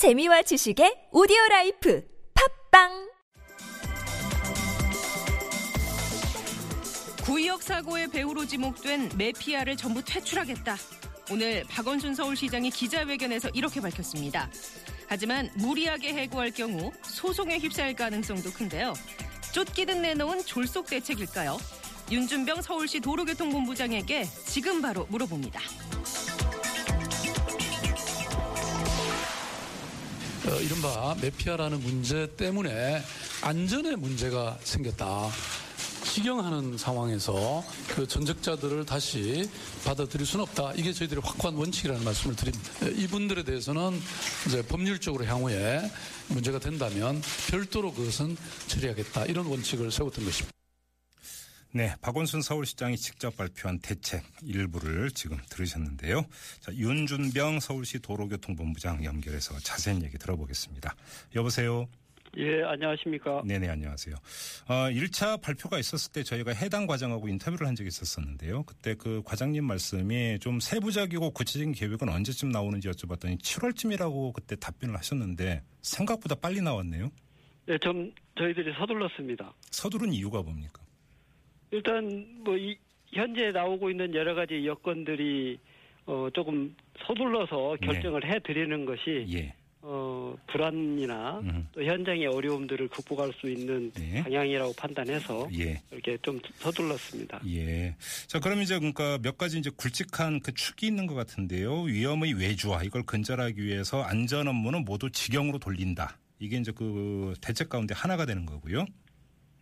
재미와 지식의 오디오 life 팟빵 구의역 사고의 배후로 지목된 메피아를 전부 퇴출하겠다. 오늘 박원순 서울시장이 기자회견에서 이렇게 밝혔습니다. 하지만 무리하게 해고할 경우 소송에 휩싸일 가능성도 큰데요. 쫓기듯 내놓은 졸속 대책일까요? 윤준병 서울시 도로교통본부장에게 지금 바로 물어봅니다. 어, 이른바 메피아라는 문제 때문에 안전에 문제가 생겼다. 직영하는 상황에서 그 전적자들을 다시 받아들일 수는 없다. 이게 저희들의 확고한 원칙이라는 말씀을 드립니다. 이분들에 대해서는 이제 법률적으로 향후에 문제가 된다면 별도로 그것은 처리하겠다. 이런 원칙을 세웠던 것입니다. 네, 박원순 서울시장이 직접 발표한 대책 일부를 지금 들으셨는데요. 자, 윤준병 서울시 도로교통본부장 연결해서 자세한 얘기 들어보겠습니다. 여보세요. 예, 안녕하십니까. 네네, 안녕하세요. 어, 1차 발표가 있었을 때 저희가 해당 과장하고 인터뷰를 한 적이 있었었는데요. 그때 그 과장님 말씀이 좀 세부적이고 구체적인 계획은 언제쯤 나오는지 여쭤봤더니 7월쯤이라고 그때 답변을 하셨는데 생각보다 빨리 나왔네요. 네, 좀 저희들이 서둘렀습니다. 서두른 이유가 뭡니까? 일단 뭐 이, 현재 나오고 있는 여러 가지 여건들이 어, 조금 서둘러서 결정을 해드리는 것이 예. 어, 불안이나 음. 또 현장의 어려움들을 극복할 수 있는 네. 방향이라고 판단해서 예. 이렇게 좀 서둘렀습니다. 예. 자, 그럼 이제 그러니까 몇 가지 이제 굵직한 그 축이 있는 것 같은데요. 위험의 외주화 이걸 근절하기 위해서 안전 업무는 모두 직영으로 돌린다. 이게 이제 그 대책 가운데 하나가 되는 거고요.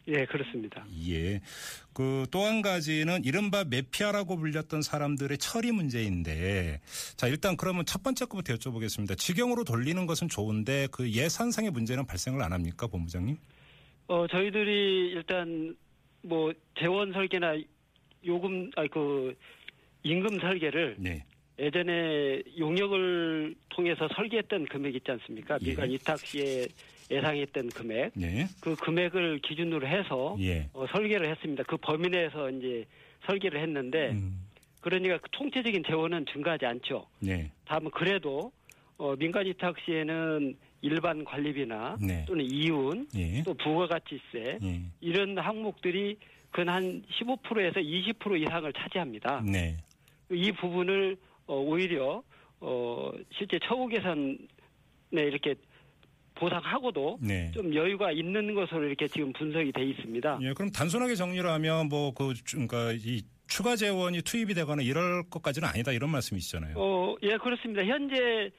예, 그렇습니다. 예. 그 또 한 가지는 이른바 메피아라고 불렸던 사람들의 처리 문제인데 자, 일단 그러면 첫 번째 거부터 여쭤보겠습니다. 직영으로 돌리는 것은 좋은데 그 예산상의 문제는 발생을 안 합니까, 본부장님? 어, 저희들이 일단 뭐 재원 설계나 요금 아니 그 임금 설계를 네. 예전에 용역을 통해서 설계했던 금액 있지 않습니까? 예. 민간 위탁 시에 예상했던 금액, 네. 그 금액을 기준으로 해서 예. 어, 설계를 했습니다. 그 범위 내에서 이제 설계를 했는데, 음, 그러니까 그 통체적인 재원은 증가하지 않죠. 네. 다만 그래도 어, 민간 위탁 시에는 일반 관리비나 네. 또는 이윤, 예. 또 부가가치세 예. 이런 항목들이 근 한 15%에서 20% 이상을 차지합니다. 네. 이 부분을 어, 오히려 어, 실제 처우 개선에 이렇게 보상하고도 네. 좀 여유가 있는 것으로 이렇게 지금 분석이 돼 있습니다. 예, 그럼 단순하게 정리를 하면 뭐 그 그러니까 이 추가 재원이 투입이 되거나 이럴 것까지는 아니다 이런 말씀이시잖아요. 어, 예, 그렇습니다. 현재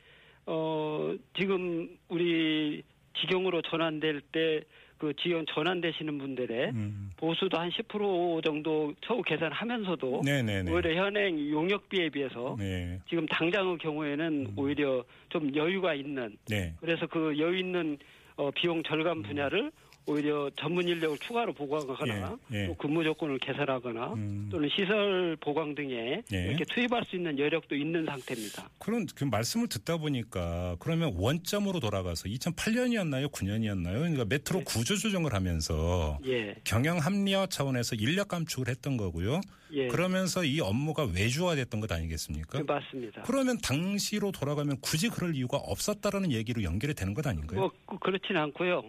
어, 지금 우리 직영으로 전환될 때 그 지원 전환되시는 분들의 음. 보수도 한 10% 정도 처우 개선하면서도 네네네. 오히려 현행 용역비에 비해서 네. 지금 당장의 경우에는 오히려 좀 여유가 있는 네. 그래서 그 여유 있는 어, 비용 절감 분야를 오히려 전문 인력을 추가로 보강하거나 예, 예. 또 근무 조건을 개선하거나 음. 또는 시설 보강 등에 예. 이렇게 투입할 수 있는 여력도 있는 상태입니다. 그런 그 말씀을 듣다 보니까 그러면 원점으로 돌아가서 2008년이었나요? 9년이었나요? 그러니까 메트로 네. 구조 조정을 하면서 예, 경영 합리화 차원에서 인력 감축을 했던 거고요. 예, 그러면서 이 업무가 외주화됐던 것그 아니겠습니까? 맞습니다. 그러면 당시로 돌아가면 굳이 그럴 이유가 없었다라는 얘기로 연결이 되는 것 아닌가요? 뭐 그- 그렇지는 않고요.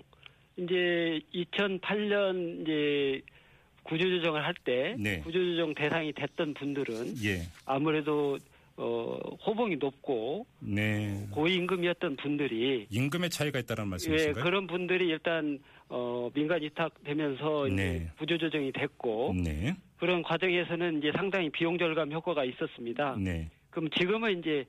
이제 2008년 이제 구조조정을 할때 네. 구조조정 대상이 됐던 분들은 예. 아무래도 어, 호봉이 높고 네. 고임금이었던 분들이 임금의 차이가 있다는 예, 말씀이신가요? 그런 분들이 일단 어, 민간 위탁되면서 네. 구조조정이 됐고 네. 그런 과정에서는 이제 상당히 비용 절감 효과가 있었습니다. 네. 그럼 지금은 이제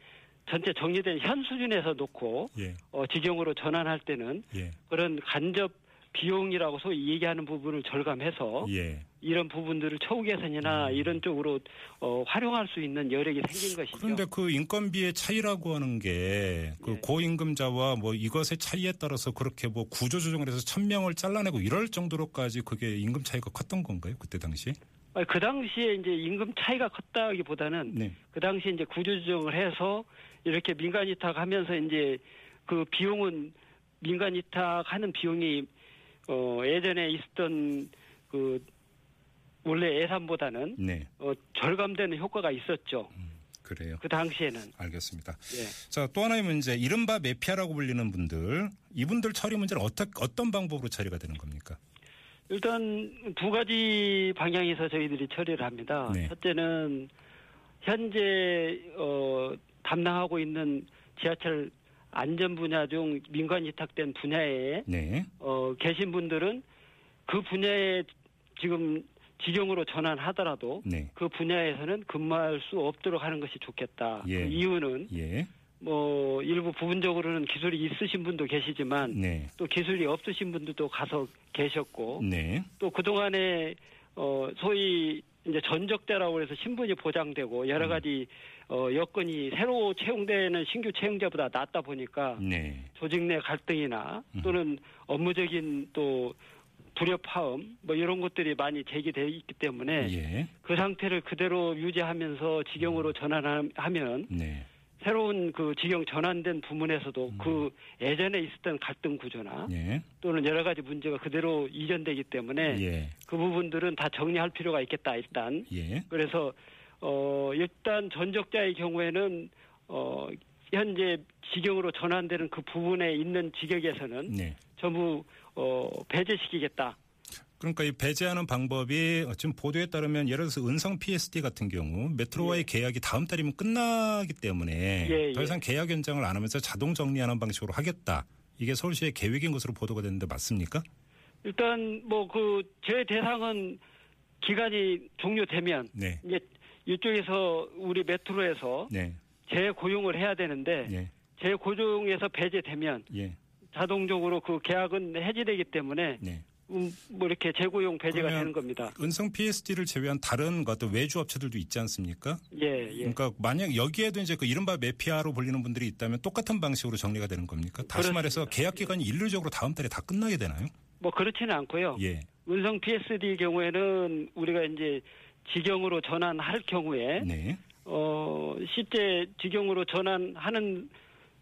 전체 정리된 현 수준에서 놓고 예. 어, 직영으로 전환할 때는 예. 그런 간접 비용이라고 소위 얘기하는 부분을 절감해서 예. 이런 부분들을 처우 개선이나 이런 쪽으로 어, 활용할 수 있는 여력이 생긴 것이죠. 그런데 그 인건비의 차이라고 하는 게그 예. 고임금자와 뭐 이것의 차이에 따라서 그렇게 뭐 구조 조정을 해서 천 명을 잘라내고 이럴 정도로까지 그게 임금 차이가 컸던 건가요? 그때 당시? 아니, 그 당시에 이제 임금 차이가 컸다기보다는 네. 그 당시에 이제 구조조정을 해서 이렇게 민간 위탁하면서 이제 그 비용은 민간 위탁하는 비용이 어 예전에 있었던 그 원래 예산보다는 네. 어 절감되는 효과가 있었죠. 그래요. 그 당시에는 알겠습니다. 예. 자, 또 하나의 문제. 이른바 매피아라고 불리는 분들, 이분들 처리 문제는 어떠, 어떤 방법으로 처리가 되는 겁니까? 일단 두 가지 방향에서 저희들이 처리를 합니다. 네. 첫째는 현재 어, 담당하고 있는 지하철 안전 분야 중 민간 위탁된 분야에 네. 어, 계신 분들은 그 분야에 지금 직영으로 전환하더라도 네. 그 분야에서는 근무할 수 없도록 하는 것이 좋겠다. 예. 그 이유는 예. 뭐 일부 부분적으로는 기술이 있으신 분도 계시지만 네. 또 기술이 없으신 분들도 가서 계셨고 네. 또 그동안에 어 소위 이제 전적자라고 해서 신분이 보장되고 여러 음. 가지 어 여건이 새로 채용되는 신규 채용자보다 낮다 보니까 네. 조직 내 갈등이나 또는 업무적인 또 불협화음 뭐 이런 것들이 많이 제기되어 있기 때문에 예. 그 상태를 그대로 유지하면서 직영으로 전환하면 네. 새로운 그 직영 전환된 부문에서도 그 예전에 있었던 갈등 구조나 예. 또는 여러 가지 문제가 그대로 이전되기 때문에 예. 그 부분들은 다 정리할 필요가 있겠다 일단 예. 그래서 어 일단 전적자의 경우에는 어 현재 직영으로 전환되는 그 부분에 있는 직역에서는 네. 전부 어 배제시키겠다. 그러니까 이 배제하는 방법이 지금 보도에 따르면 예를 들어서 은성 PSD 같은 경우 메트로와의 계약이 다음 달이면 끝나기 때문에 예, 더 예. 이상 계약 연장을 안 하면서 자동 정리하는 방식으로 하겠다. 이게 서울시의 계획인 것으로 보도가 됐는데 맞습니까? 일단 뭐 그 제 대상은 기간이 종료되면 네. 이제 이쪽에서 우리 메트로에서 네. 재고용을 해야 되는데 예. 재고용에서 배제되면 예. 자동적으로 그 계약은 해지되기 때문에 네. 음, 뭐 이렇게 재고용 배제가 되는 겁니다. 은성 PSD를 제외한 다른 그 어떤 외주 업체들도 있지 않습니까? 예, 예. 그러니까 만약 여기에도 이제 그 이른바 매피아로 불리는 분들이 있다면 똑같은 방식으로 정리가 되는 겁니까? 다시 그렇습니다. 말해서 계약 기간이 일률적으로 다음 달에 다 끝나게 되나요? 뭐 그렇지는 않고요. 예. 은성 PSD 경우에는 우리가 이제 직영으로 전환할 경우에 네. 어 실제 직영으로 전환하는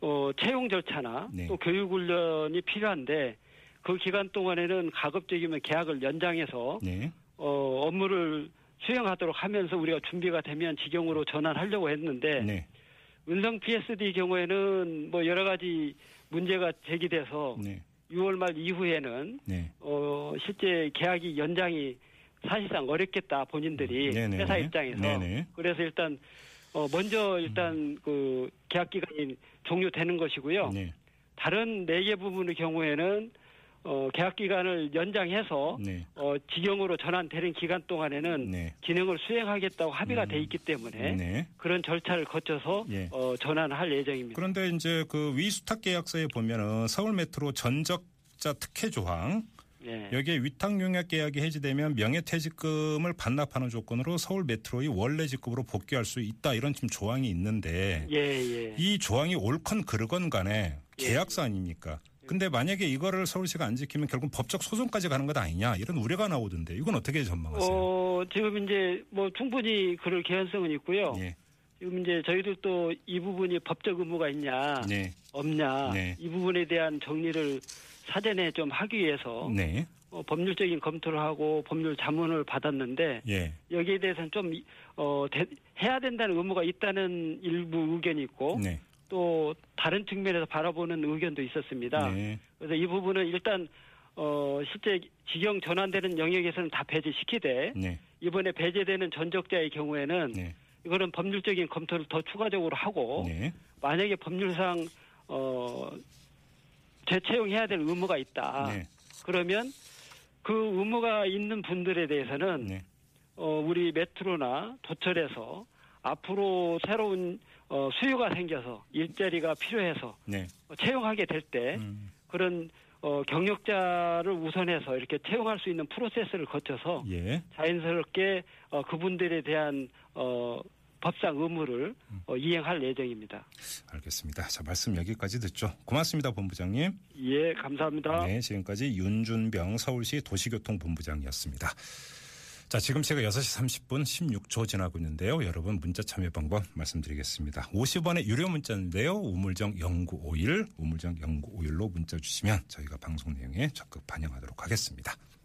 어 채용 절차나 네. 또 교육 훈련이 필요한데 그 기간 동안에는 가급적이면 계약을 연장해서 네. 어 업무를 수행하도록 하면서 우리가 준비가 되면 직영으로 전환하려고 했는데 네. 은성 PSD 경우에는 뭐 여러 가지 문제가 제기돼서 네. 6월 말 이후에는 네. 어 실제 계약이 연장이 사실상 어렵겠다 본인들이 네네. 회사 입장에서 네네. 그래서 일단 어 먼저 일단 그 계약 기간이 종료되는 것이고요. 네. 다른 네 개 부분의 경우에는 어 계약 기간을 연장해서 네. 어 직영으로 전환되는 기간 동안에는 네. 기능을 수행하겠다고 합의가 음. 돼 있기 때문에 네. 그런 절차를 거쳐서 예. 어 전환할 예정입니다. 그런데 이제 그 위수탁 계약서에 보면은 서울 메트로 전적자 특혜 조항 예. 여기에 위탁 용역 계약이 해지되면 명예퇴직금을 반납하는 조건으로 서울 메트로의 원래 직급으로 복귀할 수 있다 이런 지금 조항이 있는데 예, 예. 이 조항이 옳건 그르건 간에 예. 계약서 아닙니까? 근데 만약에 이거를 서울시가 안 지키면 결국 법적 소송까지 가는 것 아니냐 이런 우려가 나오던데 이건 어떻게 전망하세요? 어, 지금 이제 뭐 충분히 그럴 개연성은 있고요. 예, 지금 이제 저희들도 이 부분이 법적 의무가 있냐 네, 없냐 네. 이 부분에 대한 정리를 사전에 좀 하기 위해서 네, 어, 법률적인 검토를 하고 법률 자문을 받았는데 예, 여기에 대해서는 좀 어, 대- 해야 된다는 의무가 있다는 일부 의견이 있고 네, 또 다른 측면에서 바라보는 의견도 있었습니다. 네, 그래서 이 부분은 일단 어, 실제 직영 전환되는 영역에서는 다 배제시키되 네, 이번에 배제되는 전적자의 경우에는 네, 이거는 법률적인 검토를 더 추가적으로 하고 네, 만약에 법률상 어 재채용해야 될 의무가 있다. 네, 그러면 그 의무가 있는 분들에 대해서는 네, 어 우리 메트로나 도철에서 앞으로 새로운 어 수요가 생겨서 일자리가 필요해서 네, 어, 채용하게 될때 음, 그런 어 경력자를 우선해서 이렇게 채용할 수 있는 프로세스를 거쳐서 예, 자연스럽게 어, 그분들에 대한 어, 법상 의무를 어, 이행할 예정입니다. 알겠습니다. 자 말씀 여기까지 듣죠. 고맙습니다, 본부장님. 예, 감사합니다. 네, 지금까지 윤준병 서울시 도시교통본부장이었습니다. 자, 지금 제가 6시 30분 16초 지나고 있는데요. 여러분 문자 참여 방법 말씀드리겠습니다. 50원의 유료 문자인데요. 우물정 0951, 우물정 0951로 문자 주시면 저희가 방송 내용에 적극 반영하도록 하겠습니다.